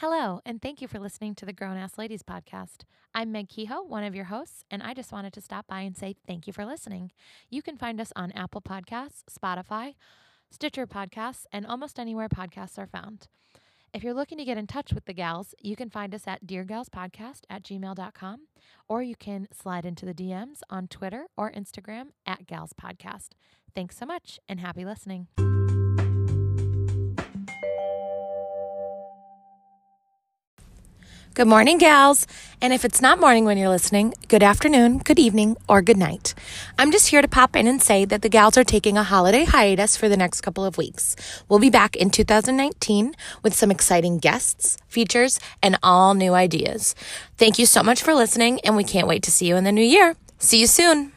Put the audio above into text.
Hello, and thank you for listening to the Grown Ass Ladies podcast. I'm Meg Kehoe, one of your hosts, and I just wanted to stop by and say thank you for listening. You can find us on Apple Podcasts, Spotify, Stitcher Podcasts, and almost anywhere podcasts are found. If you're looking to get in touch with the gals, you can find us at deargalspodcast at gmail.com, or you can slide into the DMs on Twitter or Instagram at galspodcast. Thanks so much, and happy listening. Good morning, gals. And if it's not morning when you're listening, good afternoon, good evening, or good night. I'm just here to pop in and say that the gals are taking a holiday hiatus for the next couple of weeks. We'll be back in 2019 with some exciting guests, features, and all new ideas. Thank you so much for listening, and we can't wait to see you in the new year. See you soon.